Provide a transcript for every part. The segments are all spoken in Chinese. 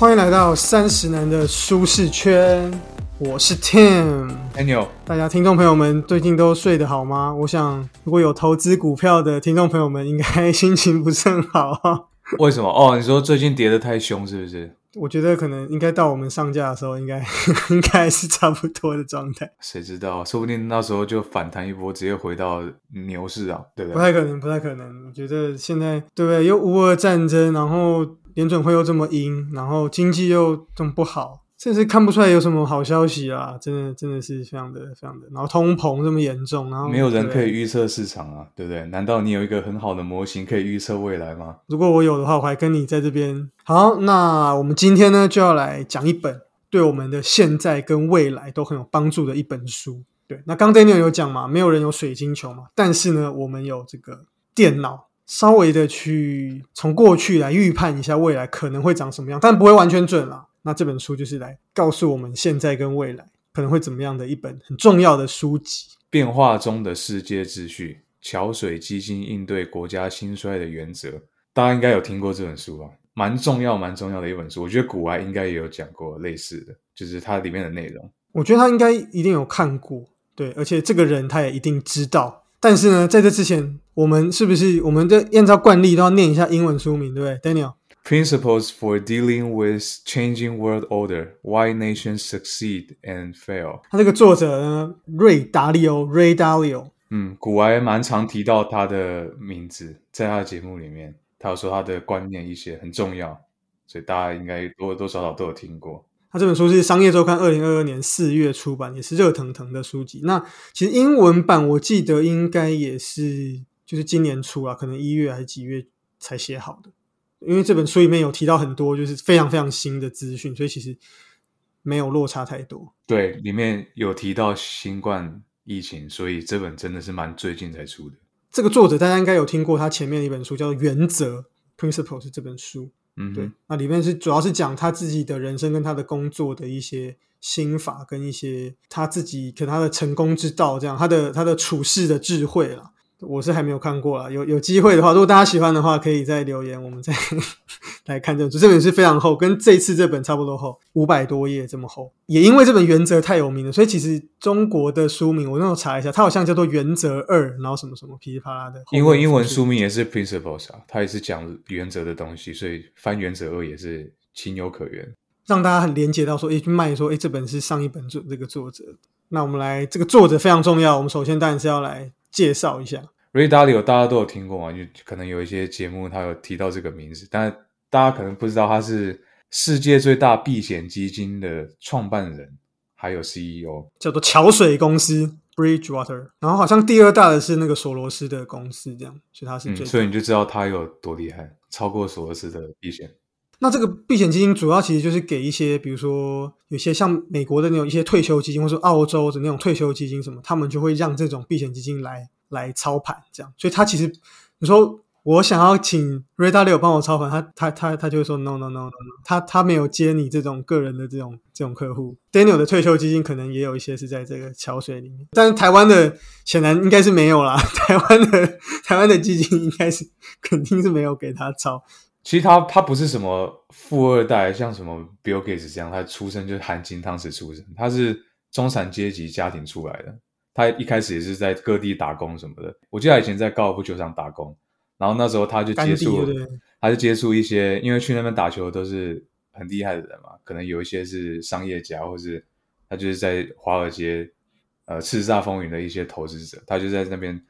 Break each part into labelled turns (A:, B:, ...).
A: 欢迎来到三十男的舒适圈，我是 Tim。
B: Daniel，
A: 大家听众朋友们最近都睡得好吗？我想如果有投资股票的听众朋友们，应该心情不是很好啊。
B: 为什么？哦，你说最近跌得太凶，是不是？
A: 我觉得可能应该到我们上架的时候，应该 应该是差不多的状态，
B: 谁知道？说不定那时候就反弹一波，直接回到牛市啊，对不对？
A: 不太可能，不太可能。我觉得现在对不对？又乌俄战争，然后联准会又这么阴，然后经济又这么不好，甚至看不出来有什么好消息啊！真的真的是非常的非常的，然后通膨这么严重，然后
B: 没有人可以
A: 对
B: 预测市场啊，对不对？难道你有一个很好的模型可以预测未来吗？
A: 如果我有的话，我还跟你在这边。好，那我们今天呢就要来讲一本对我们的现在跟未来都很有帮助的一本书。对，那刚 Daniel 有讲嘛，没有人有水晶球嘛，但是呢，我们有这个电脑，稍微的去从过去来预判一下未来可能会长什么样，但不会完全准啦。那这本书就是来告诉我们现在跟未来可能会怎么样的一本很重要的书籍。
B: 变化中的世界秩序，桥水基金应对国家兴衰的原则，大家应该有听过这本书吧？蛮重要、蛮重要的一本书。我觉得古埃应该也有讲过类似的，就是它里面的内容。
A: 我觉得他应该一定有看过，对，而且这个人他也一定知道。但是呢，在这之前，我们是不是我们的按照惯例都要念一下英文书名，对不对
B: ？Daniel，Principles for dealing with changing world order: Why nations succeed and fail.
A: 他这个作者呢，瑞达利欧 （Ray Dalio），
B: 嗯，古埃蛮常提到他的名字，在他的节目里面，他有说他的观念一些很重要，所以大家应该多多少少都有听过。
A: 他这本书是《商业周刊》二零二二年四月出版，也是热腾腾的书籍。那其实英文版我记得应该也是就是今年出啊，可能一月还是几月才写好的。因为这本书里面有提到很多就是非常非常新的资讯，所以其实没有落差太多。
B: 对，里面有提到新冠疫情，所以这本真的是蛮最近才出的。
A: 这个作者大家应该有听过他前面的一本书叫做《原则》（Principles） 是这本书。对
B: 嗯对，，
A: 那里面是主要是讲他自己的人生跟他的工作的一些心法，跟一些他自己可能他的成功之道，这样他的他的处事的智慧啦。我是还没有看过啊，有有机会的话，如果大家喜欢的话，可以再留言，我们再 来看这本书。这本是非常厚，跟这次这本差不多厚，五百多页这么厚。也因为这本原则太有名了，所以其实中国的书名我那时候查一下，它好像叫做《原则二》，然后什么什么噼里啪啦的。
B: 因为英文书名也是 Principles 啊，它也是讲原则的东西，所以翻原则二也是情有可原。
A: 让大家很连接到说，诶，去卖说，诶，这本是上一本作这个作者。那我们来，这个作者非常重要。我们首先当然是要来介绍一下。
B: Ray Dalio 大家都有听过嘛？就可能有一些节目他有提到这个名字，但大家可能不知道他是世界最大避险基金的创办人，还有 E CEO。
A: 叫做桥水公司 （Bridgewater），然后好像第二大的是那个索罗斯的公司，这样，所以他是
B: 嗯，
A: 最大。
B: 所以你就知道他有多厉害，超过索罗斯的避险。
A: 那这个避险基金主要其实就是给一些，比如说有些像美国的那种一些退休基金，或者澳洲的那种退休基金什么，他们就会让这种避险基金来来操盘，这样。所以他其实你说我想要请 Ray Dalio 帮我操盘，他他他他就会说 no no no no no，他他没有接你这种个人的这种这种客户。Daniel 的退休基金可能也有一些是在这个桥水里面，但是台湾的显然应该是没有啦。台湾的台湾的基金应该是 肯定是没有给他操。
B: 其实他他不是什么富二代，像什么 Bill Gates 这样，他出生就是含金汤匙出生，他是中产阶级家庭出来的。他一开始也是在各地打工什么的。我记得他以前在高尔夫球场打工，然后那时候他就接
A: 甘
B: 触他就接触一些，因为去那边打球都是很厉害的人嘛，可能有一些是商业家，或是他就是在华尔街呃叱咤风云的一些投资者，他就在那边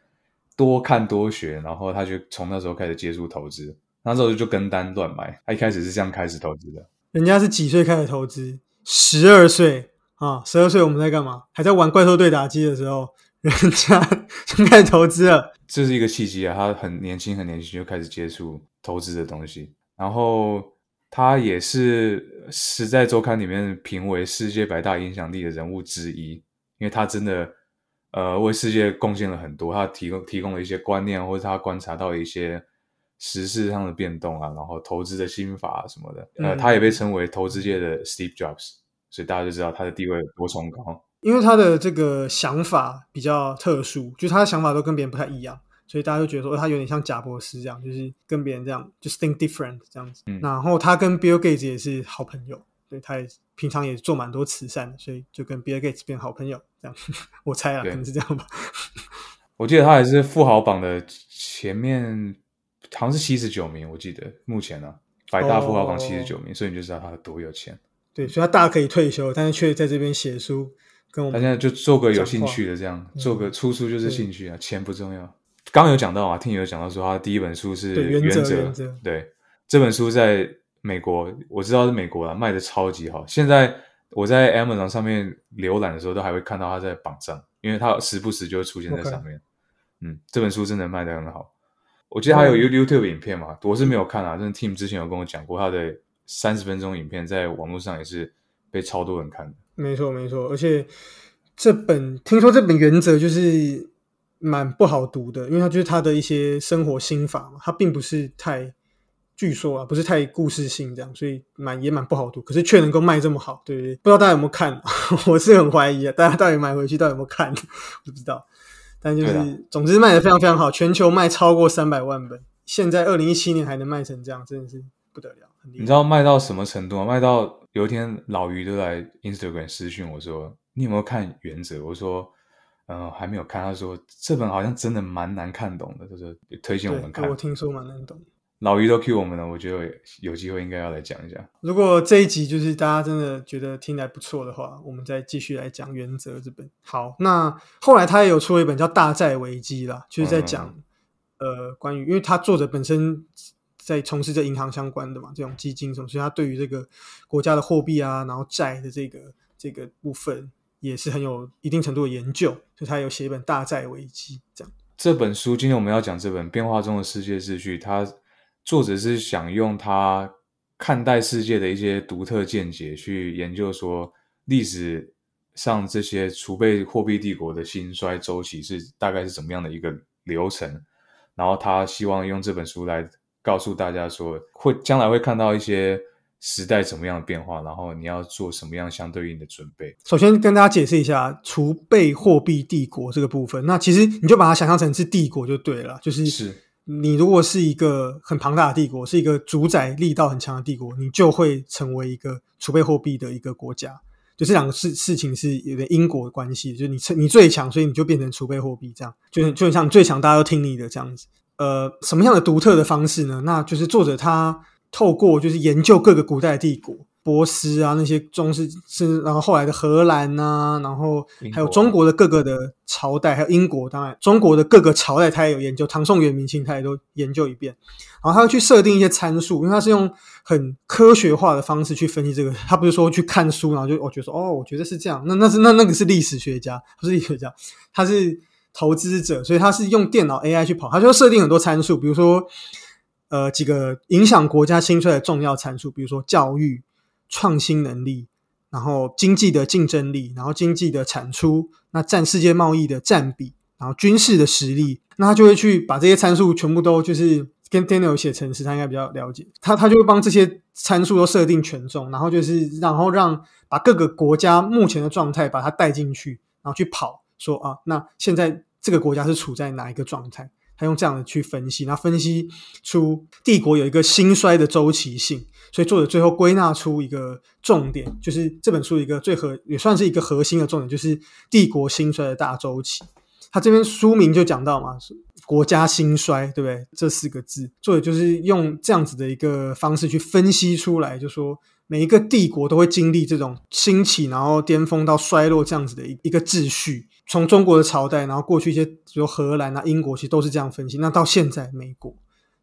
B: 多看多学，然后他就从那时候开始接触投资，那时候就跟单乱买，他一开始是这样开始投资的。
A: 人家是几岁开始投资？十二岁啊，十二岁我们在干嘛？还在玩怪兽对打机的时候，人家 就开始投资了。
B: 这是一个契机啊，他很年轻，很年轻就开始接触投资的东西，然后他也是《时代周刊》里面评为世界百大影响力的人物之一，因为他真的呃为世界贡献了很多，他提供提供了一些观念，或者他观察到一些时事上的变动啊，然后投资的心法、啊、什么的，呃，
A: 嗯
B: 他也被称为投资界的 Steve Jobs，所以大家就知道他的地位有多崇高。
A: 因为他的这个想法比较特殊，就他的想法都跟别人不太一样，所以大家就觉得说他有点像贾博士这样，就是跟别人这样就 think different 这样子。
B: 嗯
A: 然后他跟 Bill Gates 也是好朋友，对，他也平常也做蛮多慈善的，所以就跟 Bill Gates 变好朋友这样。我猜啊，可能是这样吧。
B: 我记得他还是富豪榜的前面，好像是七十九名，我记得目前呢、百大富豪榜
A: 哦
B: 七十九名，所以你就知道他有多有钱。
A: 对，所以他大可以退休，但是却在这边写书，跟我们
B: 他现在就做个有兴趣的这样，做个出书就是兴趣啊，钱不重要。刚刚有讲到啊，听有讲到说他的第一本书是
A: 对原
B: 原
A: 则原则
B: 对，这本书在美国我知道是美国啊，卖的超级好。现在我在 Amazon 上面浏览的时候，都还会看到他在榜上，因为他时不时就会出现在上面。嗯，这本书真的卖的很好。我记得还有
A: 嗯
B: YouTube 影片嘛，我是没有看啊，但是 Team 之前有跟我讲过，他的三十分钟影片在网络上也是被超多人看的。
A: 没错没错，而且这本听说这本原则就是蛮不好读的，因为它就是他的一些生活心法嘛，它并不是太。据说啊，不是太故事性这样，所以蛮也蛮不好读，可是却能够卖这么好，对不对？不知道大家有没有看？我是很怀疑啊，大家到底买回去到底有没有看？我 不知道。但就是，总之卖的非常非常好，全球卖超过三百万本，现在二零一七年还能卖成这样，真的是不得了，很厉害。
B: 你知道卖到什么程度吗？卖到有一天老于都来 Instagram 私讯我说：“你有没有看《原则》？”我说：“呃，还没有看。”他说：“这本好像真的蛮难看懂的，就是推荐我们看
A: 对，我。听说蛮难懂。”
B: 老于都 Q 我们了，我觉得有机会应该要来讲一下。
A: 如果这一集就是大家真的觉得听来不错的话，我们再继续来讲《原则》这本。好，那后来他也有出了一本叫《大债危机》啦，就是在讲、呃关于，因为他作者本身在从事这银行相关的嘛，这种基金什么，所以他对于这个国家的货币啊，然后债的这个这个部分也是很有一定程度的研究，所以他有写一本《大债危机》这样。
B: 这本书今天我们要讲这本《变化中的世界秩序》，它作者是想用他看待世界的一些独特见解去研究说历史上这些储备货币帝国的兴衰周期是大概是怎么样的一个流程，然后他希望用这本书来告诉大家说，会将来会看到一些时代怎么样的变化，然后你要做什么样相对应的准备。
A: 首先跟大家解释一下储备货币帝国这个部分。那其实你就把它想象成是帝国就对了，就是
B: 是
A: 你如果是一个很庞大的帝国，是一个主宰力道很强的帝国，你就会成为一个储备货币的一个国家。就这两个事事情是有点因果关系，就是你你最强，所以你就变成储备货币，这样就很就很像最强，大家都听你的这样子。呃，什么样的独特的方式呢？那就是作者他透过就是研究各个古代帝国，波斯啊那些中世是，然后后来的荷兰啊，然后还有中国的各个的朝代，还有英国，当然中国的各个朝代他也有研究，唐宋元明清他也都研究一遍。然后他会去设定一些参数，因为他是用很科学化的方式去分析这个。他不是说去看书，然后就我觉得说哦，我觉得是这样。那那是那那个是历史学家，不是历史学家，他是投资者，所以他是用电脑 AI 去跑，他就设定很多参数，比如说呃几个影响国家兴衰的重要参数，比如说教育、创新能力，然后经济的竞争力，然后经济的产出，那占世界贸易的占比，然后军事的实力，那他就会去把这些参数全部都就是跟 Daniel 写程式，他应该比较了解，他他就会帮这些参数都设定权重，然后就是然后让把各个国家目前的状态把它带进去，然后去跑说啊，那现在这个国家是处在哪一个状态？他用这样的去分析，那分析出帝国有一个兴衰的周期性，所以作者最后归纳出一个重点，就是这本书一个最核也算是一个核心的重点，就是帝国兴衰的大周期。他这边书名就讲到嘛，国家兴衰，对不对？这四个字，作者就是用这样子的一个方式去分析出来，就说每一个帝国都会经历这种兴起，然后巅峰到衰落这样子的一一个秩序。从中国的朝代，然后过去一些，比如荷兰啊、英国，其实都是这样分析。那到现在美国，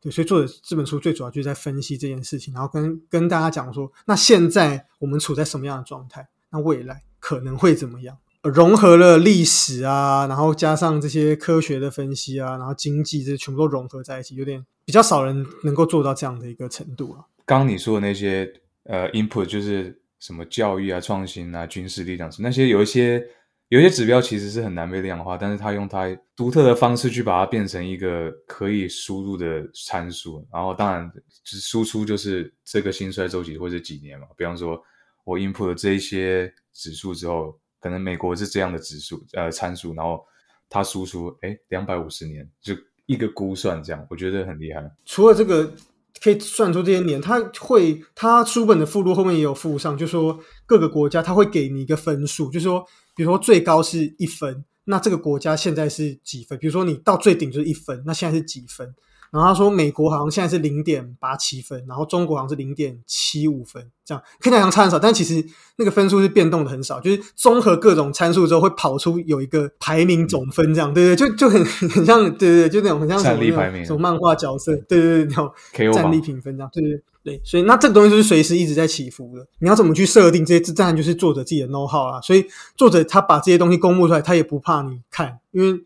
A: 对，所以作者这本书最主要就是在分析这件事情，然后跟跟大家讲说，那现在我们处在什么样的状态？那未来可能会怎么样？融合了历史啊，然后加上这些科学的分析啊，然后经济这些全部都融合在一起，有点比较少人能够做到这样的一个程度啊。
B: 刚你说的那些呃 input 就是什么教育啊、创新啊、军事力量那些有一些有些指标其实是很难被量化，但是他用他独特的方式去把它变成一个可以输入的参数，然后当然就是输出就是这个兴衰周期或者几年嘛，比方说我 input 了这一些指数之后，可能美国是这样的指数呃参数，然后它输出哎两百五十年就一个估算，这样我觉得很厉害。
A: 除了这个可以算出这些年，他会他书本的附录后面也有附上，就说各个国家他会给你一个分数，就说比如说最高是一分，那这个国家现在是几分？比如说你到最顶就是一分，那现在是几分？然后他说，美国好像现在是零点八七分，然后中国好像是零点七五分，这样看起来好像差很少，但其实那个分数是变动的很少，就是综合各种参数之后会跑出有一个排名总分，这样对对，就就很很像，对对对，就那种很像什么什么漫画角色，对对对，那种战力评分这样，对对对，所以那这个东西就是随时一直在起伏的，你要怎么去设定这些，这当然就是作者自己的 know how 啊，所以作者他把这些东西公布出来，他也不怕你看，因为。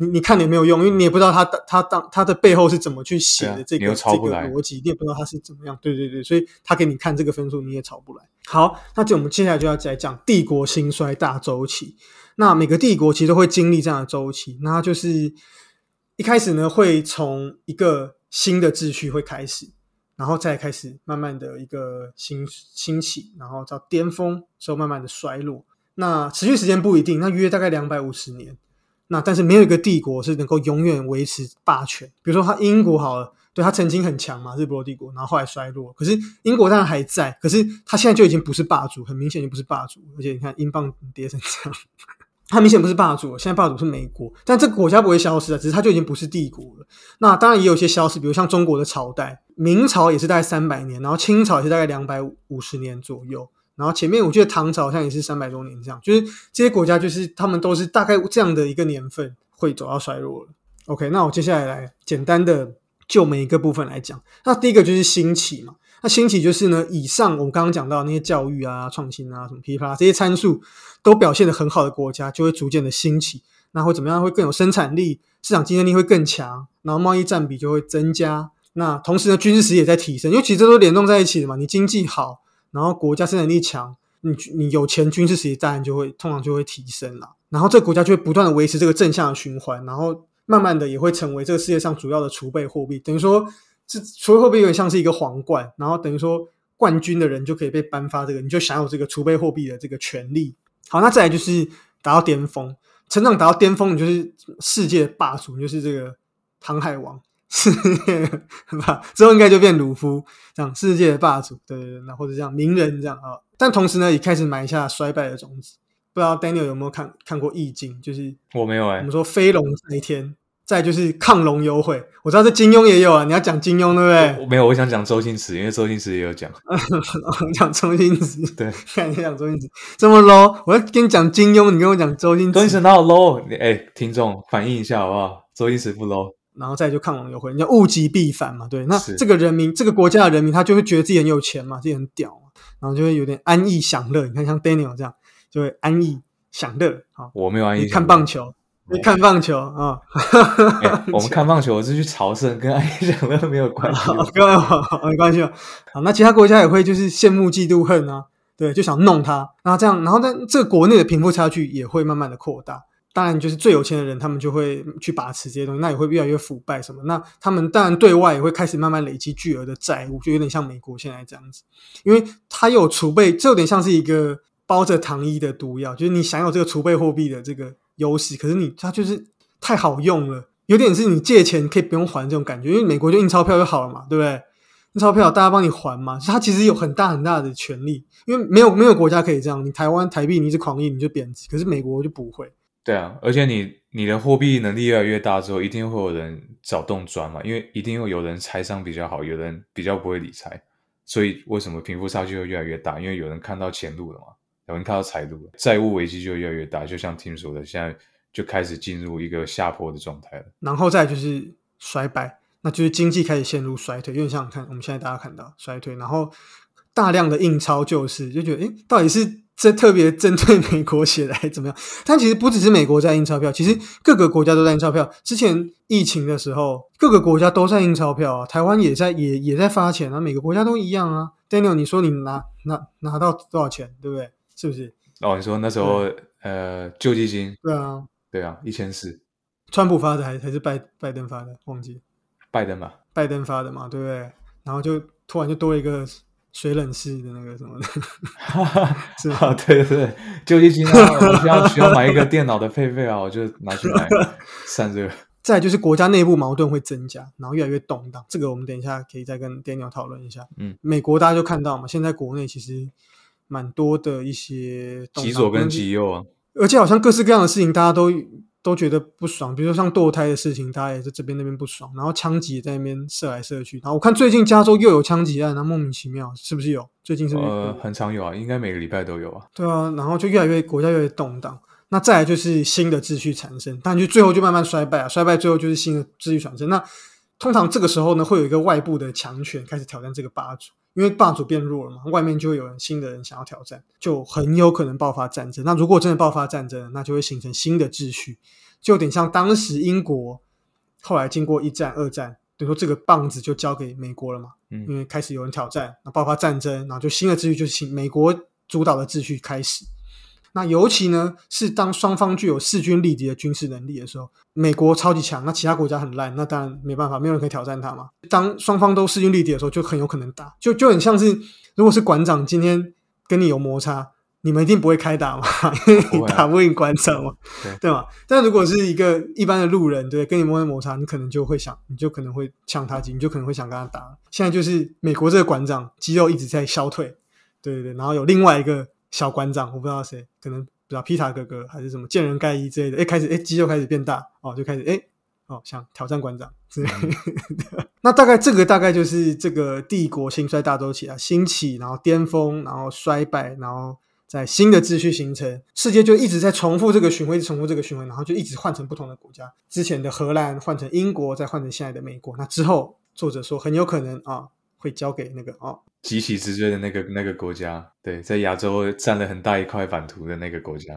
A: 你你看也没有用，因为你也不知道他他当他的背后是怎么去写的这个这个逻辑，你也不知道他是怎么样。对对对，所以他给你看这个分数，你也抄不来。好，那就我们接下来就要再讲帝国兴衰大周期。那每个帝国其实都会经历这样的周期，那就是一开始呢会从一个新的秩序会开始，然后再开始慢慢的一个兴兴起，然后到巅峰之后慢慢的衰落。那持续时间不一定，那约大概两百五十年。那但是没有一个帝国是能够永远维持霸权。比如说，他英国好了，对他曾经很强嘛，日不落帝国，然后后来衰落。可是英国当然还在，可是他现在就已经不是霸主，很明显就不是霸主。而且你看，英镑跌成这样，他明显不是霸主。现在霸主是美国，但这个国家不会消失的，只是它就已经不是帝国了。那当然也有一些消失，比如像中国的朝代，明朝也是大概三百年，然后清朝也是大概两百五十年左右。然后前面我记得唐朝好像也是三百多年这样，就是这些国家就是他们都是大概这样的一个年份会走到衰落了。OK，那我接下来来简单的就每一个部分来讲。那第一个就是兴起嘛，那兴起就是呢，以上我们刚刚讲到那些教育啊、创新啊、什么噼啪这些参数都表现的很好的国家，就会逐渐的兴起。那会怎么样？会更有生产力，市场竞争力会更强，然后贸易占比就会增加。那同时呢，军事实力也在提升，因为其实都联动在一起的嘛。你经济好。然后国家生产力强，你你有钱，军事实力当然就会通常就会提升了。然后这个国家就会不断的维持这个正向的循环，然后慢慢的也会成为这个世界上主要的储备货币。等于说，这储备货币有点像是一个皇冠，然后等于说冠军的人就可以被颁发这个，你就享有这个储备货币的这个权利。好，那再来就是达到巅峰，成长达到巅峰，你就是世界霸主，你就是这个航海王。世界吧，之后应该就变鲁夫这样世界的霸主，对对对，那或者这样名人这样啊。但同时呢，也开始埋下衰败的种子。不知道 Daniel 有没有看看过《易经》？就是
B: 我没有哎。
A: 我们说飞龙在天，再就是亢龙有悔。我知道这金庸也有啊。你要讲金庸对不对？
B: 我没有，我想讲周星驰，因为周星驰也有讲。
A: 讲周星驰，
B: 对，
A: 看你讲周星驰这么 low。我要跟你讲金庸，你跟我讲周星
B: 驰，周星驰哪有 low？你哎，听众反映一下好不好？周星驰不 low。
A: 然后再就抗龙有悔，人家物极必反嘛，对。那这个人民，这个国家的人民，他就会觉得自己很有钱嘛，自己很屌嘛，然后就会有点安逸享乐。你看像 Daniel 这样，就会安逸享乐。好，
B: 我没有安逸。
A: 看棒球，你看棒球啊？
B: 我们看棒球，我是去朝圣，跟安逸享乐没有关系，
A: 没关系。好，那其他国家也会就是羡慕嫉妒恨啊，对，就想弄他。然后这样，然后在这个国内的贫富差距也会慢慢的扩大。当然，就是最有钱的人，他们就会去把持这些东西，那也会越来越腐败什么。那他们当然对外也会开始慢慢累积巨额的债务，就有点像美国现在这样子，因为它有储备，这有点像是一个包着糖衣的毒药，就是你享有这个储备货币的这个优势，可是你它就是太好用了，有点是你借钱可以不用还这种感觉，因为美国就印钞票就好了嘛，对不对？印钞票大家帮你还嘛，它其实有很大很大的权利，因为没有没有国家可以这样，你台湾台币你一直狂印你就贬值，可是美国就不会。
B: 对啊，而且你你的货币能力越来越大之后，一定会有人找洞钻嘛，因为一定会有人财商比较好，有人比较不会理财，所以为什么贫富差距会越来越大？因为有人看到前路了嘛，有人看到财路了，债务危机就越来越大。就像听说的，现在就开始进入一个下坡的状态了。
A: 然后再就是衰败，那就是经济开始陷入衰退，有点像看我们现在大家看到衰退，然后大量的印钞救市，就觉得哎，到底是？这特别针对美国写的还怎么样？但其实不只是美国在印钞票，其实各个国家都在印钞票。之前疫情的时候，各个国家都在印钞票啊，台湾也在也也在发钱啊，每个国家都一样啊。Daniel，你说你拿拿拿到多少钱，对不对？是不是？
B: 哦，你说那时候呃救济金？
A: 对啊，
B: 对啊，一千四。
A: 川普发的还还是拜拜登发的？忘记
B: 拜登吧？
A: 拜登发的嘛，对不对？然后就突然就多一个。水冷式的那个什么的，
B: 是啊，对对对，救济金啊，我需要需要买一个电脑的配备啊，我就拿去买散热。
A: 再就是国家内部矛盾会增加，然后越来越动荡。这个我们等一下可以再跟 Daniel 讨论一下。
B: 嗯，
A: 美国大家就看到嘛，现在国内其实蛮多的一些
B: 极左跟极右啊，
A: 而且好像各式各样的事情大家都都觉得不爽，比如说像堕胎的事情，大家也是这边那边不爽，然后枪击也在那边射来射去。然后我看最近加州又有枪击案，然后莫名其妙，是不是有？最近是不是？
B: 呃，很常有啊，应该每个礼拜都有啊。
A: 对啊，然后就越来越国家越来越动荡。那再来就是新的秩序产生，但就最后就慢慢衰败啊，衰败最后就是新的秩序产生。那通常这个时候呢，会有一个外部的强权开始挑战这个霸主，因为霸主变弱了嘛，外面就会有人新的人想要挑战，就很有可能爆发战争。那如果真的爆发战争，那就会形成新的秩序，就有点像当时英国后来经过一战、二战，等于说这个棒子就交给美国了嘛，
B: 嗯
A: 因为开始有人挑战，那爆发战争，然后就新的秩序就是新美国主导的秩序开始。那尤其呢，是当双方具有势均力敌的军事能力的时候，美国超级强，那其他国家很烂，那当然没办法，没有人可以挑战他嘛。当双方都势均力敌的时候，就很有可能打，就就很像是，如果是馆长今天跟你有摩擦，你们一定不会开打嘛，因 为你打不赢馆长嘛，
B: 对
A: 对吧？但如果是一个一般的路人，对，跟你摩摩擦，你可能就会想，你就可能会呛他几，你就可能会想跟他打。现在就是美国这个馆长肌肉一直在消退，对对对，然后有另外一个小馆长，我不知道谁，可能不知道皮塔哥哥还是什么见人盖伊之类的，哎，开始哎肌肉开始变大哦，就开始哎哦想挑战馆长之类的。那大概这个大概就是这个帝国兴衰大周期啊，兴起，然后巅峰，然后衰败，然后在新的秩序形成，世界就一直在重复这个循环，重复这个循环，然后就一直换成不同的国家。之前的荷兰换成英国，再换成现在的美国。那之后，作者说很有可能啊，会交给那个哦，
B: 急起直追的那个那个国家，对，在亚洲占了很大一块版图的那个国家。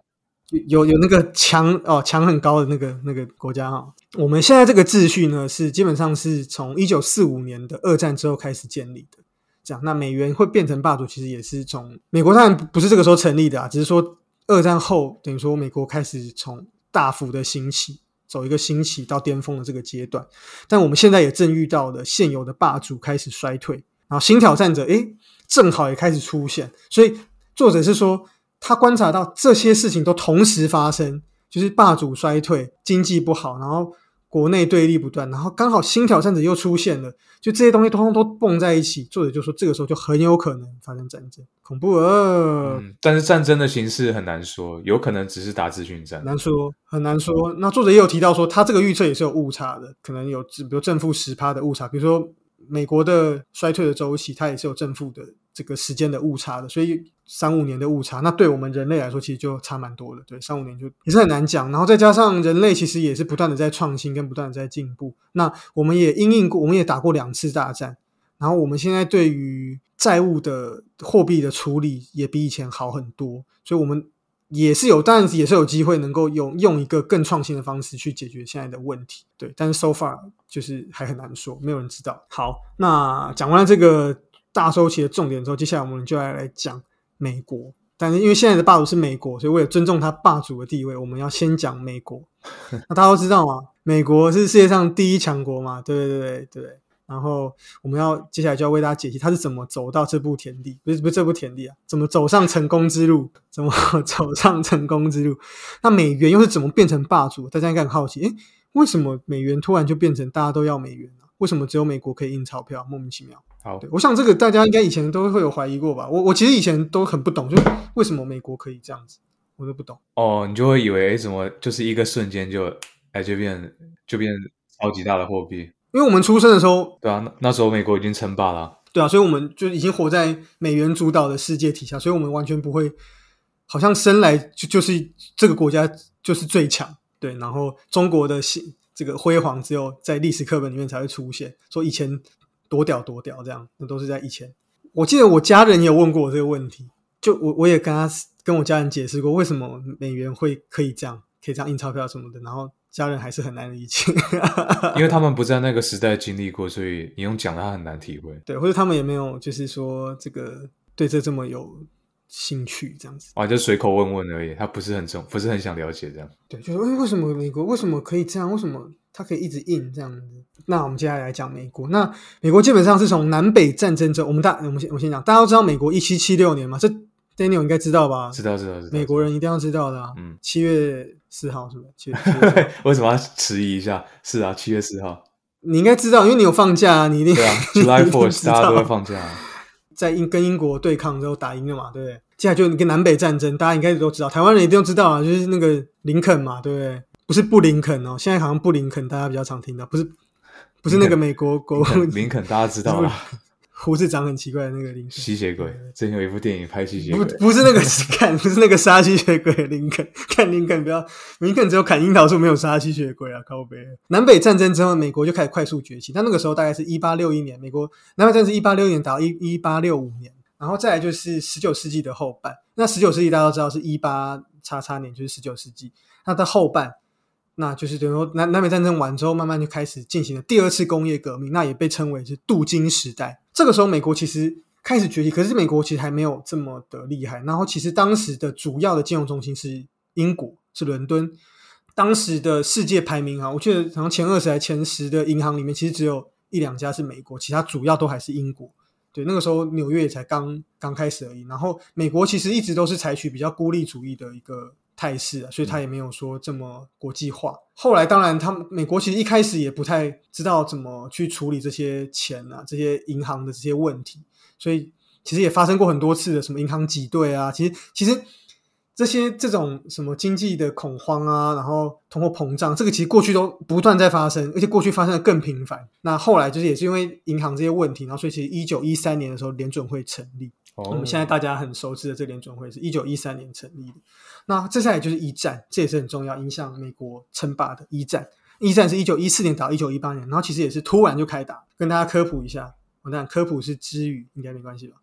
A: 有有那个墙哦，墙很高的那个那个国家哈、我们现在这个秩序呢，是基本上是从一九四五年的二战之后开始建立的。这样，那美元会变成霸主，其实也是从美国当然不是这个时候成立的啊，只是说二战后等于说美国开始从大幅的兴起，走一个兴起到巅峰的这个阶段。但我们现在也正遇到了现有的霸主开始衰退，然后新挑战者诶正好也开始出现，所以作者是说他观察到这些事情都同时发生，就是霸主衰退、经济不好，然后国内对立不断，然后刚好新挑战者又出现了，就这些东西通通都蹦在一起。作者就说这个时候就很有可能发生战争，恐怖啊，
B: 嗯，但是战争的形式很难说，有可能只是打资讯战。
A: 难说，很难说。那作者也有提到说，他这个预测也是有误差的，可能有比如正负十趴的误差，比如说美国的衰退的周期，它也是有正负的这个时间的误差的，所以三五年的误差，那对我们人类来说，其实就差蛮多的。对，三五年就也是很难讲。然后再加上人类其实也是不断的在创新，跟不断的在进步。那我们也因应过，我们也打过两次大战，然后我们现在对于债务的货币的处理也比以前好很多，所以我们也是有，当然也是有机会能够用用一个更创新的方式去解决现在的问题。对，但是 so far 就是还很难说，没有人知道。好，那讲完了这个大周期的重点之后，接下来我们就来来讲美国。但是因为现在的霸主是美国，所以为了尊重他霸主的地位，我们要先讲美国。那大家都知道嘛，美国是世界上第一强国嘛，对对对对对。然后我们要接下来就要为大家解析他是怎么走到这步田地，不是不是这步田地啊，怎么走上成功之路，怎么走上成功之路。那美元又是怎么变成霸主？大家应该很好奇，诶，为什么美元突然就变成大家都要美元了、为什么只有美国可以印钞票？莫名其妙。
B: 好
A: 对，，我想这个大家应该以前都会有怀疑过吧？我我其实以前都很不懂，就为什么美国可以这样子，我都不懂。
B: 哦，你就会以为诶怎么就是一个瞬间就哎就变就变超级大的货币，
A: 因为我们出生的时候，
B: 对啊，那那时候美国已经称霸了啊，
A: 对啊，所以我们就已经活在美元主导的世界底下，所以我们完全不会，好像生来就就是这个国家就是最强，对，然后中国的兴这个辉煌只有在历史课本里面才会出现，说以前多屌多屌这样，那都是在以前。我记得我家人也有问过我这个问题，就我我也跟他跟我家人解释过，为什么美元会可以这样，可以这样印钞票什么的，然后家人还是很难理解。
B: 因为他们不在那个时代经历过，所以你用讲他很难体会。
A: 对，或者他们也没有就是说这个对这这么有兴趣这样子。
B: 啊，就随口问问而已，他不是很重，不是很想了解这样。
A: 对，就是为为什么美国为什么可以这样？为什么他可以一直印这样子？那我们接下来来讲美国。那美国基本上是从南北战争中，我们大我们先我先讲，大家都知道美国一七七六年嘛，这 Daniel 应该知道吧？
B: 知道知道知道。
A: 美国人一定要知道的啊。
B: 嗯，
A: 七月四号是不是？七月
B: 为什么要迟疑一下？是啊，七月四号。
A: 你应该知道，因为你有放假啊，你一定
B: 对啊，July
A: 定
B: Fourth 大家都会放假啊。
A: 在英跟英国对抗之后打赢了嘛，对不对？接下来就一个南北战争，大家应该都知道，台湾人一定都知道啊，就是那个林肯嘛，对不对？不是布林肯哦，现在好像布林肯大家比较常听到，不是不是那个美国国
B: 林肯 林肯大家知道啦，
A: 胡子长很奇怪的那个林肯，
B: 吸血鬼。之前有一部电影拍吸血鬼，
A: 不不是那个 看，不是那个杀吸血鬼林肯，看林肯不要，林肯只有砍樱桃树，没有杀吸血鬼啊，靠背。南北战争之后，美国就开始快速崛起，但那个时候大概是一八六一年，美国南北战争是一八六一年打到一一八六五年，然后再来就是十九世纪的后半。那十九世纪大家都知道是一八叉叉年，就是十九世纪。那到后半，那就是等于说南南北战争完之后，慢慢就开始进行了第二次工业革命，那也被称为是镀金时代。这个时候，美国其实开始崛起，可是美国其实还没有这么的厉害。然后，其实当时的主要的金融中心是英国，是伦敦。当时的世界排名啊，我记得好像前二十还前十的银行里面，其实只有一两家是美国，其他主要都还是英国。对，那个时候纽约也才刚刚开始而已。然后美国其实一直都是采取比较孤立主义的一个态势啊，所以他也没有说这么国际化。后来当然，他们美国其实一开始也不太知道怎么去处理这些钱啊，这些银行的这些问题，所以其实也发生过很多次的什么银行挤兑啊。其实其实这些这种什么经济的恐慌啊，然后通货膨胀，这个其实过去都不断在发生，而且过去发生的更频繁。那后来就是也是因为银行这些问题，然后所以其实一九一三年的时候联准会成立。我们现在大家很熟知的这联准会是一九一三年成立的。那接下来就是一战，这也是很重要，影响美国称霸的一战。一战是一九一四年打到一九一八年，然后其实也是突然就开打。跟大家科普一下，我讲科普是知语，应该没关系吧？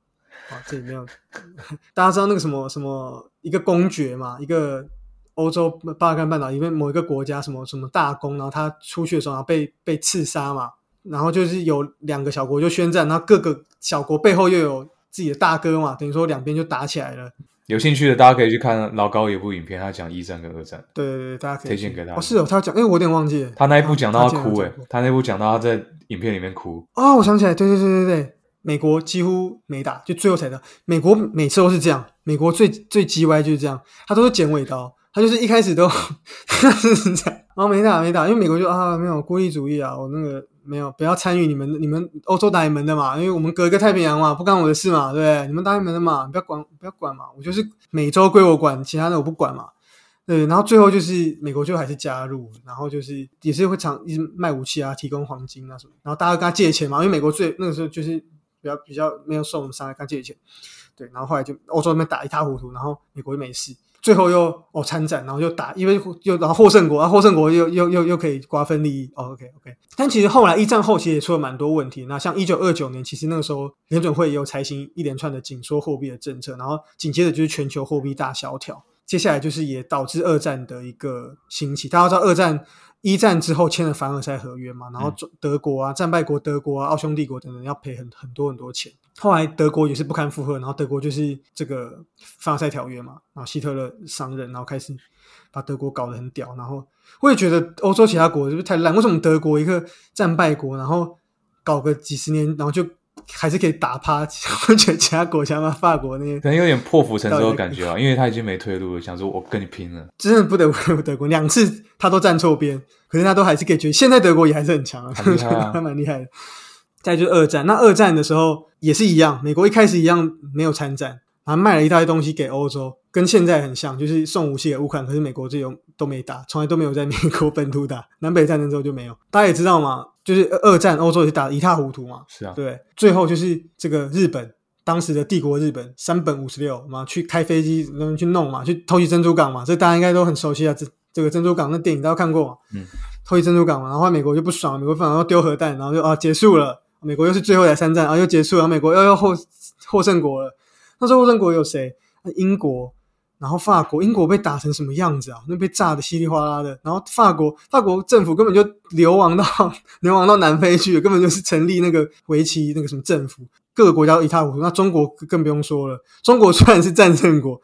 A: 啊，这里没有。大家知道那个什么什么一个公爵嘛，一个欧洲巴尔干半岛里面某一个国家什么什么大公，然后他出去的时候然后被被刺杀嘛，然后就是有两个小国就宣战，然后各个小国背后又有自己的大哥嘛，等于说两边就打起来了。
B: 有兴趣的大家可以去看老高有一部影片，他讲一战跟二战，
A: 对对对，大家可以
B: 推荐给大家。
A: 哦，是哦，他有讲，哎，我有点忘记了。
B: 他那一部讲到他哭诶
A: 他
B: 那部讲到他在影片里面哭，
A: 哦，我想起来，对对对对对，美国几乎没打，就最后才打。美国每次都是这样，美国最最鸡歪就是这样，他都是剪尾刀，他就是一开始都 是这样，然后没打没打，因为美国就啊没有孤立主义啊，我那个没有不要参与你们你们欧洲打你们的嘛，因为我们隔一个太平洋嘛，不干我的事嘛，对？你们打你们的嘛，不要管不要管嘛，我就是美洲归我管，其他的我不管嘛。对，然后最后就是美国就还是加入，然后就是也是会常一直卖武器啊，提供黄金啊什么，然后大家跟他借钱嘛，因为美国最那个时候就是比较比较没有受我们伤害，跟他借钱，对，然后后来就欧洲那边打一塌糊涂，然后美国就没事，最后又哦参战，然后又打，因为又然后获胜国，然后获胜国又又又又可以瓜分利益，哦 OK OK，但其实后来一战后期也出了蛮多问题，那像一九二九年，其实那个时候联准会也有采行一连串的紧缩货币的政策，然后紧接着就是全球货币大萧条。接下来就是也导致二战的一个兴起。大家知道二战一战之后签了凡尔赛合约嘛，然后中德国啊、战败国德国啊、奥匈帝国等等要赔很很多很多钱。后来德国也是不堪负荷，然后德国就是这个凡尔赛条约嘛，然后希特勒上任，然后开始把德国搞得很屌。然后我也觉得欧洲其他国是不是太烂？为什么德国一个战败国，然后搞个几十年，然后就还是可以打趴？我觉得其他国家嘛，法国那些
B: 可能有点破釜沉舟的感觉啊，因为他已经没退路了，想说我跟你拼了。
A: 真的不得不德国，两次他都站错边，可是他都还是可以觉得现在德国也还是很强啊，
B: 很厉害啊
A: 还蛮厉害的。再就是二战，那二战的时候也是一样，美国一开始一样没有参战，然后卖了一大堆东西给欧洲，跟现在很像，就是送武器给乌克兰，可是美国这种都没打，从来都没有在美国本土打，南北战争之后就没有。大家也知道嘛，就是二战欧洲也是打得一塌糊涂嘛，
B: 是啊，
A: 对，最后就是这个日本当时的帝国日本山本五十六嘛，去开飞机然后去弄嘛，去偷袭珍珠港嘛，这大家应该都很熟悉啊。这这个珍珠港那电影大家都看过嘛，
B: 嗯，
A: 偷袭珍珠港嘛，然后后来美国就不爽，美国反而要丢核弹，然后就啊结束了，美国又是最后一台参战，然后又结束了，然后美国又要获获胜国了。那时候获胜国有谁？啊英国。然后法国，英国被打成什么样子啊？那被炸的稀里哗啦的。然后法国，法国政府根本就流亡到流亡到南非去了，根本就是成立那个维棋那个什么政府，各个国家都一塌糊涂。那中国更不用说了，中国虽然是战胜国，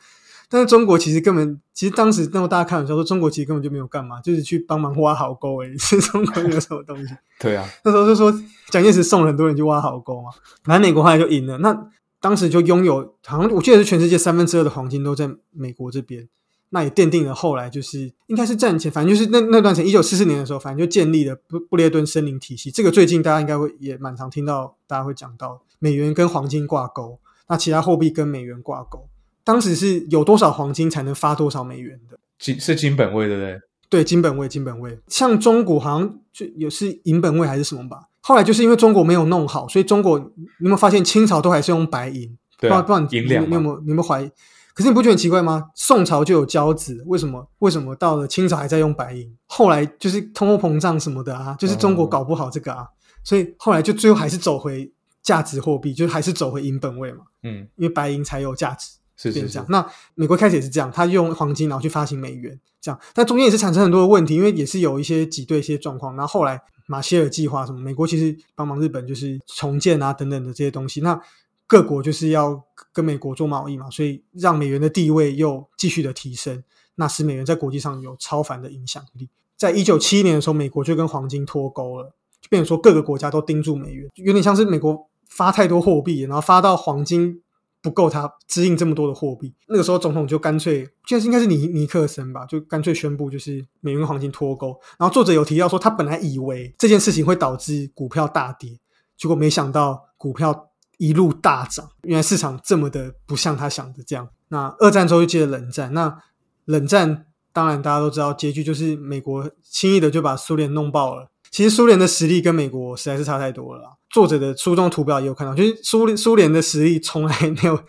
A: 但是中国其实根本，其实当时那么大家开玩笑说，中国其实根本就没有干嘛，就是去帮忙挖壕沟而已，是中国没有什么东西。
B: 对啊，
A: 那时候就说蒋介石送了很多人去挖壕沟嘛，反正美国后来就赢了。那当时就拥有，好像我记得是全世界三分之二的黄金都在美国这边。那也奠定了后来就是应该是战前，反正就是那那段时间，一九四四年的时候，反正就建立了布布列顿森林体系。这个最近大家应该会也蛮常听到，大家会讲到美元跟黄金挂钩，那其他货币跟美元挂钩。当时是有多少黄金才能发多少美元的？
B: 金是金本位，对不对？
A: 对，金本位，金本位。像中国好像就有是银本位还是什么吧？后来就是因为中国没有弄好，所以中国你有没有发现清朝都还是用白银？
B: 对，
A: 不然你有没有你有没有怀疑？可是你不觉得很奇怪吗？宋朝就有交子，为什么？为什么到了清朝还在用白银？后来就是通货膨胀什么的啊，就是中国搞不好这个啊，所以后来就最后还是走回价值货币，就还是走回银本位嘛。
B: 嗯，
A: 因为白银才有价值，
B: 是是
A: 这样。那美国开始也是这样，他用黄金然后去发行美元，这样，但中间也是产生很多的问题，因为也是有一些挤兑一些状况。然后后来马歇尔计划什么，美国其实帮忙日本就是重建啊等等的这些东西，那。各国就是要跟美国做贸易嘛，所以让美元的地位又继续的提升，那使美元在国际上有超凡的影响力。在一九七一年的时候，美国就跟黄金脱钩了，就变成说各个国家都盯住美元，有点像是美国发太多货币，然后发到黄金不够它支应这么多的货币。那个时候总统就干脆，现在应该是尼尼克森吧，就干脆宣布就是美元黄金脱钩。然后作者有提到说，他本来以为这件事情会导致股票大跌，结果没想到股票。一路大涨，原来市场这么的不像他想的这样。那二战之后就接着冷战，那冷战当然大家都知道结局就是美国轻易的就把苏联弄爆了。其实苏联的实力跟美国实在是差太多了。作者的书中图表也有看到，就是苏苏联的实力从来没有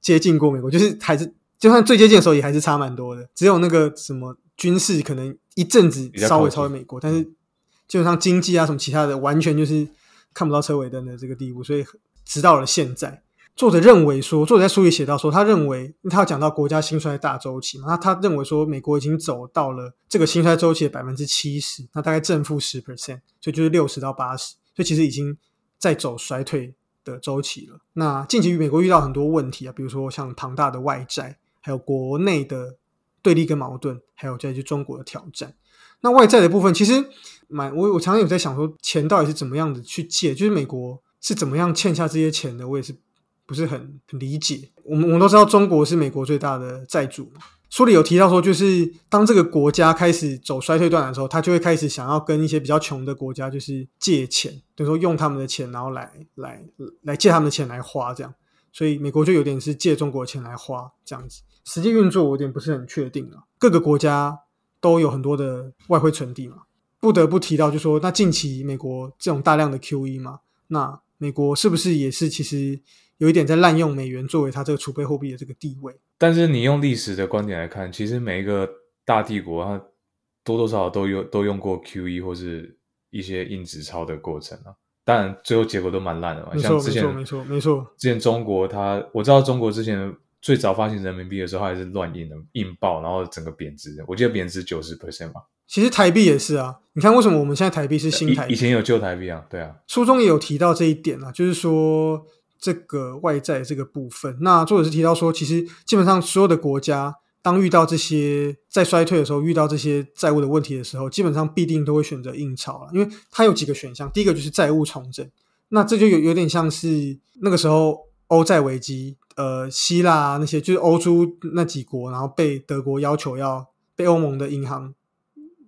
A: 接近过美国，就是还是就算最接近的时候也还是差蛮多的。只有那个什么军事可能一阵子稍微超越美国，但是基本上经济啊什么其他的完全就是看不到车尾灯的这个地步，所以。直到了现在，作者认为说，作者在书里写到说，他认为他要讲到国家兴衰大周期嘛，那他认为说，美国已经走到了这个兴衰周期的百分之七十，那大概正负十 percent，所以就是六十到八十，所以其实已经在走衰退的周期了。那近期美国遇到很多问题啊，比如说像庞大的外债，还有国内的对立跟矛盾，还有再就中国的挑战。那外债的部分，其实蛮我我常常有在想说，钱到底是怎么样的去借，就是美国。是怎么样欠下这些钱的？我也是不是很很理解。我们我们都知道中国是美国最大的债主书里有提到说，就是当这个国家开始走衰退段的时候，他就会开始想要跟一些比较穷的国家就是借钱，等于说用他们的钱，然后来来来借他们的钱来花这样。所以美国就有点是借中国的钱来花这样子。实际运作我有点不是很确定啊。各个国家都有很多的外汇存底嘛，不得不提到就说，那近期美国这种大量的 QE 嘛，那美国是不是也是其实有一点在滥用美元作为它这个储备货币的这个地位？
B: 但是你用历史的观点来看，其实每一个大帝国它多多少少都有都用过 QE 或是一些印纸钞的过程啊。当然最后结果都蛮烂的嘛。像之前
A: 没错没错，
B: 之前中国它我知道中国之前最早发行人民币的时候还是乱印的，印爆然后整个贬值，我记得贬值九十 percent 嘛。
A: 其实台币也是啊，你看为什么我们现在台币是新台币？
B: 以前有旧台币啊，对啊。
A: 书中也有提到这一点啊，就是说这个外债这个部分。那作者是提到说，其实基本上所有的国家，当遇到这些在衰退的时候，遇到这些债务的问题的时候，基本上必定都会选择印钞了，因为它有几个选项。第一个就是债务重整，那这就有有点像是那个时候欧债危机，呃，希腊那些就是欧洲那几国，然后被德国要求要被欧盟的银行。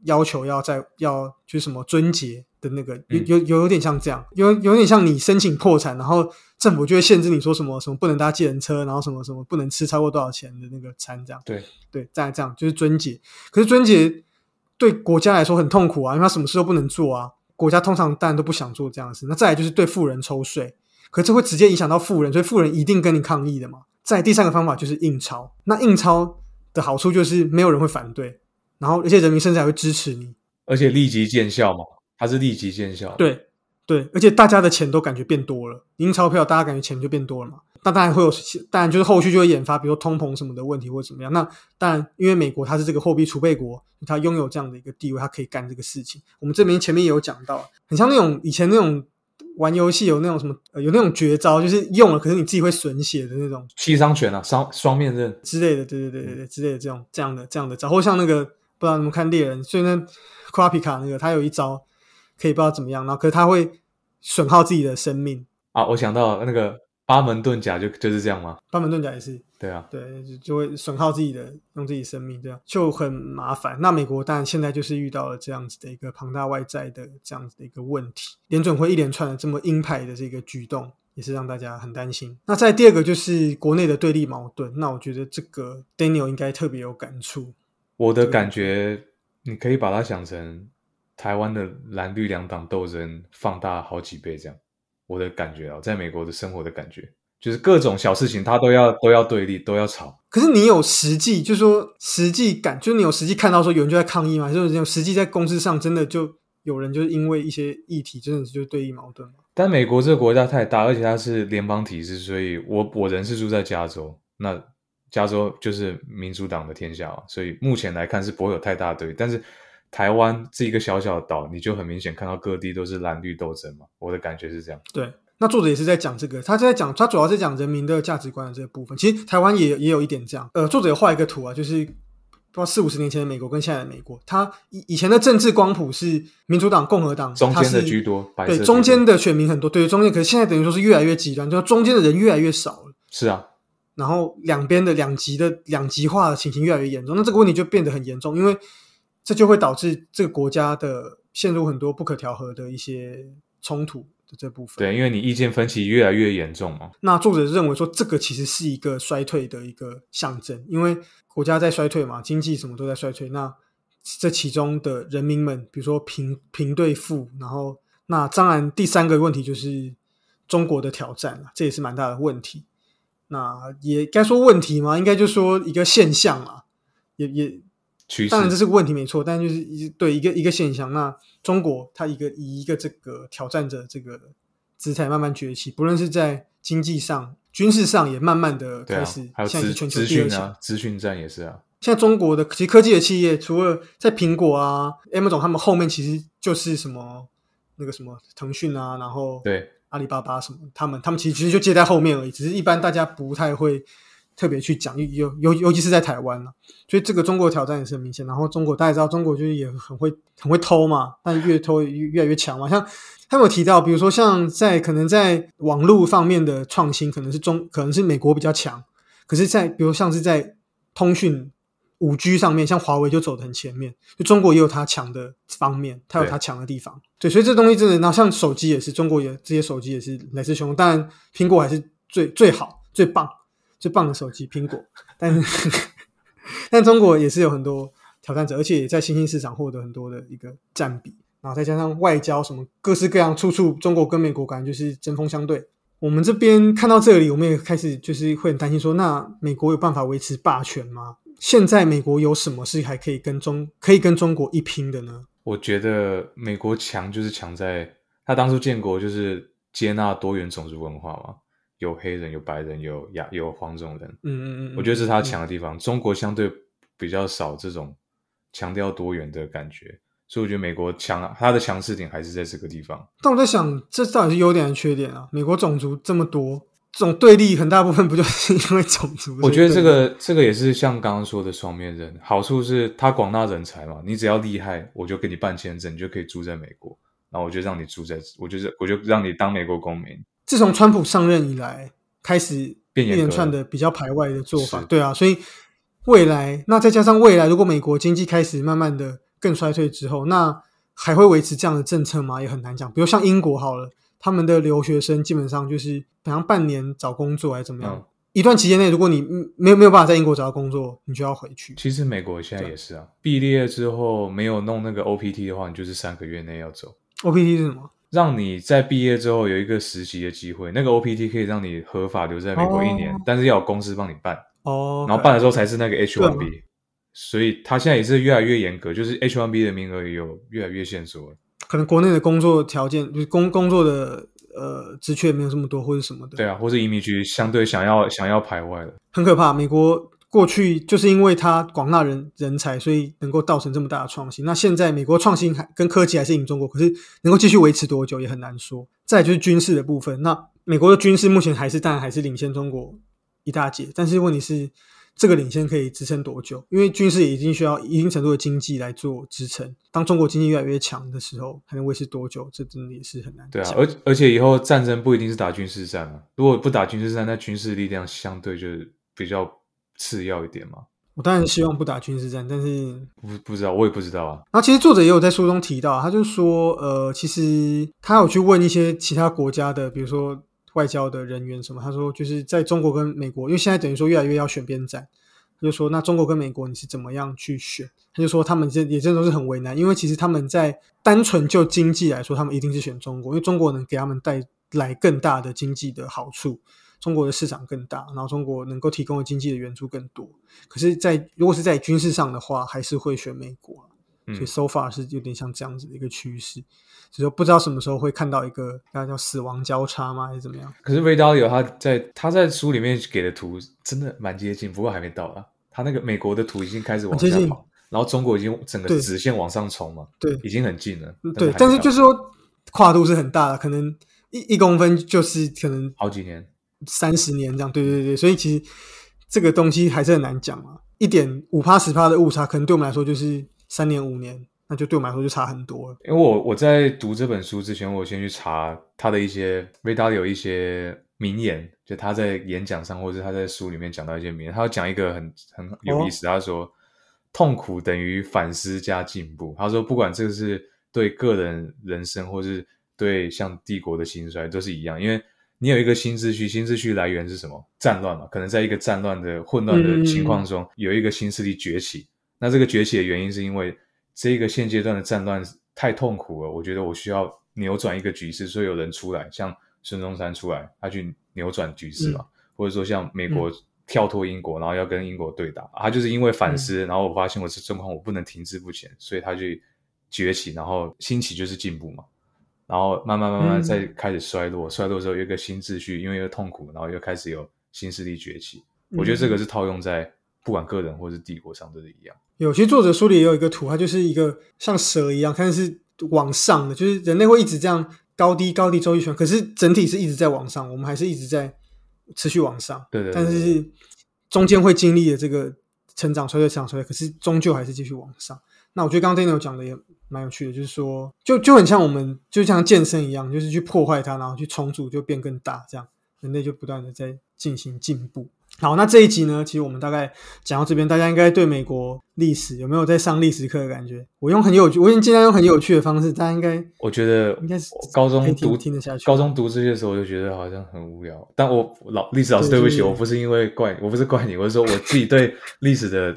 A: 要求要在要就是什么尊节的那个有有有有点像这样，有有点像你申请破产，然后政府就会限制你说什么什么不能搭计程车，然后什么什么不能吃超过多少钱的那个餐，这样
B: 对
A: 对，再这样就是尊节。可是尊节对国家来说很痛苦啊，因为他什么事都不能做啊。国家通常当然都不想做这样的事。那再来就是对富人抽税，可这会直接影响到富人，所以富人一定跟你抗议的嘛。再第三个方法就是印钞，那印钞的好处就是没有人会反对。然后，而且人民甚至还会支持你，
B: 而且立即见效嘛？它是立即见效。
A: 对对，而且大家的钱都感觉变多了，印钞票，大家感觉钱就变多了嘛。那当然会有，当然就是后续就会引发，比如通膨什么的问题或者怎么样。那当然，因为美国它是这个货币储备国，它拥有这样的一个地位，它可以干这个事情。我们这边前面也有讲到，很像那种以前那种玩游戏有那种什么，有那种绝招，就是用了可是你自己会损血的那种
B: 七伤拳啊，双双面刃
A: 之类的，对对对对对之类的这种这样的这样的招，或像那个。不知道你们看猎人，所以呢，库拉皮卡那个他有一招可以不知道怎么样，然后可是他会损耗自己的生命
B: 啊！我想到那个八门遁甲就就是这样吗？
A: 八门遁甲也是，
B: 对啊，
A: 对，就就会损耗自己的，用自己生命，这样就很麻烦。那美国当然现在就是遇到了这样子的一个庞大外债的这样子的一个问题，联准会一连串的这么鹰派的这个举动，也是让大家很担心。那在第二个就是国内的对立矛盾，那我觉得这个 Daniel 应该特别有感触。
B: 我的感觉，你可以把它想成台湾的蓝绿两党斗争放大好几倍这样。我的感觉啊，在美国的生活的感觉，就是各种小事情他都要都要对立，都要吵。
A: 可是你有实际，就是说实际感，就是你有实际看到说有人就在抗议吗？就是有实际在公司上真的就有人就是因为一些议题，真的是就对立矛盾吗？
B: 但美国这个国家太大，而且它是联邦体制，所以我我人是住在加州，那加州就是民主党的天下嘛，所以目前来看是不会有太大的对立，但是。台湾这一个小小的岛，你就很明显看到各地都是蓝绿斗争嘛。我的感觉是这样。
A: 对，那作者也是在讲这个，他在讲，他主要是讲人民的价值观的这个部分。其实台湾也也有一点这样。呃，作者画一个图啊，就是不知道四五十年前的美国跟现在的美国，他以以前的政治光谱是民主党、共和党
B: 中间的居多，
A: 对中间的选民很多，对中间，可是现在等于说是越来越极端，就是中间的人越来越少了。
B: 是啊，
A: 然后两边的两极的两极化的情形越来越严重，那这个问题就变得很严重，因为。这就会导致这个国家的陷入很多不可调和的一些冲突的这部分。
B: 对，因为你意见分歧越来越严重嘛。
A: 那作者认为说，这个其实是一个衰退的一个象征，因为国家在衰退嘛，经济什么都在衰退。那这其中的人民们，比如说贫贫对富，然后那当然第三个问题就是中国的挑战了这也是蛮大的问题。那也该说问题吗？应该就说一个现象啊，也也。当然这是个问题没错，但就是一对一个一个现象。那中国它一个以一个这个挑战者这个姿态慢慢崛起，不论是在经济上、军事上，也慢慢的开始。
B: 还有
A: 资资
B: 讯啊，资讯战也是啊。
A: 现在中国的其实科技的企业，除了在苹果啊、Amazon 他们后面，其实就是什么那个什么腾讯啊，然后
B: 对
A: 阿里巴巴什么，他们他们其实其实就接在后面而已，只是一般大家不太会。特别去讲，尤尤尤其是在台湾了，所以这个中国挑战也是很明显。然后中国大家知道，中国就是也很会很会偷嘛，但越偷越越来越强嘛。像他有提到，比如说像在可能在网络方面的创新，可能是中可能是美国比较强，可是，在比如像是在通讯五 G 上面，像华为就走得很前面，就中国也有它强的方面，它有它强的地方。对，所以这东西真的，然后像手机也是，中国也这些手机也是来势汹汹，当然苹果还是最最好最棒。最棒的手机，苹果，但是 但中国也是有很多挑战者，而且也在新兴市场获得很多的一个占比，然后再加上外交什么各式各样，处处中国跟美国感觉就是针锋相对。我们这边看到这里，我们也开始就是会很担心，说那美国有办法维持霸权吗？现在美国有什么是还可以跟中可以跟中国一拼的呢？
B: 我觉得美国强就是强在他当初建国就是接纳多元种族文化嘛。有黑人，有白人，有亚，有黄种人。
A: 嗯嗯嗯，
B: 我觉得这是他强的地方。中国相对比较少这种强调多元的感觉，所以我觉得美国强，它的强势点还是在这个地方。
A: 但我在想，这到底是优点还是缺点啊？美国种族这么多，这种对立很大部分不就是因为种族？
B: 我觉得这个这个也是像刚刚说的双面人。好处是它广纳人才嘛，你只要厉害，我就给你办签证，你就可以住在美国，然后我就让你住在，我就是我就让你当美国公民。
A: 自从川普上任以来，开始一连串的比较排外的做法，对啊，所以未来那再加上未来，如果美国经济开始慢慢的更衰退之后，那还会维持这样的政策吗？也很难讲。比如像英国好了，他们的留学生基本上就是，比方半年找工作还是怎么样，一段期间内，如果你没有没有办法在英国找到工作，你就要回去。
B: 其实美国现在也是啊，毕业之后没有弄那个 OPT 的话，你就是三个月内要走。
A: OPT 是什么？
B: 让你在毕业之后有一个实习的机会，那个 OPT 可以让你合法留在美国一年，但是要有公司帮你办
A: 哦。
B: 然后办的时候才是那个 H1B，所以他现在也是越来越严格，就是 H1B 的名额有越来越限缩。
A: 可能国内的工作条件，就是工工作的呃职缺没有这么多，或者什么的。
B: 对啊，或者移民局相对想要想要排外了，
A: 很可怕。美国。过去就是因为它广纳人人才，所以能够造成这么大的创新。那现在美国创新还跟科技还是赢中国，可是能够继续维持多久也很难说。再就是军事的部分，那美国的军事目前还是当然还是领先中国一大截，但是问题是这个领先可以支撑多久？因为军事也已经需要一定程度的经济来做支撑。当中国经济越来越强的时候，还能维持多久？这真的也是很难
B: 对啊，而而且以后战争不一定是打军事战啊，如果不打军事战，那军事力量相对就是比较次要一点嘛。
A: 我当然希望不打军事战，但是
B: 不不知道，我也不知道啊。
A: 然后其实作者也有在书中提到，他就说，呃，其实他有去问一些其他国家的，比如说外交的人员什么，他说就是在中国跟美国，因为现在等于说越来越要选边站，他就说那中国跟美国你是怎么样去选？他就说他们这也真的都是很为难，因为其实他们在单纯就经济来说，他们一定是选中国，因为中国能给他们带来更大的经济的好处。中国的市场更大，然后中国能够提供的经济的援助更多。可是在，如果是在军事上的话，还是会选美国。
B: 嗯
A: 所以 so far 是有点像这样子的一个趋势，只是不知道什么时候会看到一个大家叫死亡交叉吗，还是怎么样？
B: 可是 Ray Dalio 他在他在书里面给的图真的蛮接近，不过还没到啊。他那个美国的图已经开始往下跑，然后中国已经整个直线往上冲嘛，
A: 对
B: 已经很近了。
A: 对，但是就是说跨度是很大的，可能一一公分就是可能
B: 好几年。
A: 三十年这样。对对对，所以其实这个东西还是很难讲嘛。一点五趴十趴的误差，可能对我们来说就是三年五年，那就对我们来说就差很多了。
B: 因为我我在读这本书之前，我先去查他的一些 Ray Dalio 一些名言，就他在演讲上或者他在书里面讲到一些名言，他要讲一个很很有意思，他说痛苦等于反思加进步。他说不管这个是对个人人生，或是对像帝国的兴衰，都是一样，因为你有一个新秩序，新秩序来源是什么？战乱嘛，可能在一个战乱的混乱的情况中，有一个新势力崛起。那这个崛起的原因是因为这个现阶段的战乱太痛苦了，我觉得我需要扭转一个局势，所以有人出来，像孙中山出来，他去扭转局势嘛，或者说像美国跳脱英国，然后要跟英国对打，他就是因为反思，然后我发现我这状况我不能停滞不前，所以他去崛起，然后兴起就是进步嘛。然后慢慢慢慢
A: 嗯
B: 再开始衰落，衰落之后有一个新秩序，因为又痛苦，然后又开始有新势力崛起。我觉得这个是套用在不管个人或是帝国上都是一样。
A: 有，其实作者书里也有一个图，它就是一个像蛇一样，看是往上的，就是人类会一直这样高低高低周期旋，可是整体是一直在往上，我们还是一直在持续往上，
B: 对对对
A: 但是中间会经历的这个成长衰退、成长衰退，可是终究还是继续往上。那我觉得刚刚 Daniel 讲的也蛮有趣的，就是说，就就很像我们就像健身一样，就是去破坏它，然后去重组，就变更大，这样人类就不断的在进行进步。好，那这一集呢，其实我们大概讲到这边，大家应该对美国历史有没有在上历史课的感觉？我用很有趣，我已经尽量用很有趣的方式，大家应该
B: 我觉得
A: 应该是
B: 高中读
A: 听得下去
B: 高中读这些的时候，我就觉得好像很无聊。但我老历史老师，对不起，
A: 就是
B: 我不是因为怪，我不是怪你，我是说我自己对历史的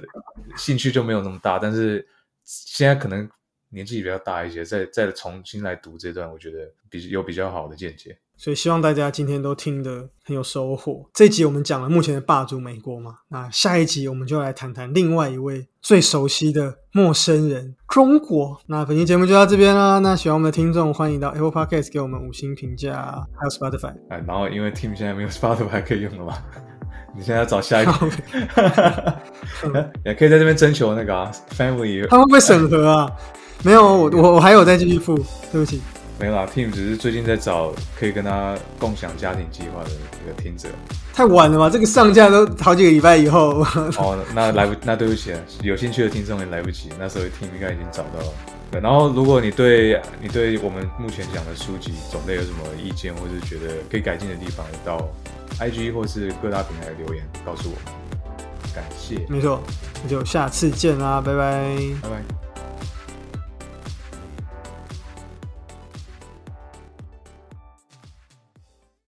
B: 兴趣就没有那么大。但是现在可能年纪比较大一些，再再重新来读这段，我觉得比有比较好的见解。
A: 所以希望大家今天都听得很有收获。这一集我们讲了目前的霸主美国嘛，那下一集我们就来谈谈另外一位最熟悉的陌生人——中国。那本期节目就到这边啦。那喜欢我们的听众，欢迎到 Apple Podcast 给我们五星评价，还有 Spotify。
B: 哎，然后因为 Team 现在没有 Spotify 可以用了嘛，你现在要找下一个，也可以在这边征求那个、啊、Family
A: 他会不会审核啊？没有，我我我还有再继续付，对不起。
B: 没有啦，Team 只是最近在找可以跟他共享家庭计划的一个听者。
A: 太晚了吧？这个上架都好几个礼拜以后。
B: 哦，那来不，那对不起，有兴趣的听众也来不及，那时候 Team 应该已经找到了。对，然后如果你对你对我们目前讲的书籍种类有什么意见，或是觉得可以改进的地方，到 IG 或是各大平台留言告诉我们。感谢，
A: 没错，那就下次见啦，拜拜。
B: 拜拜。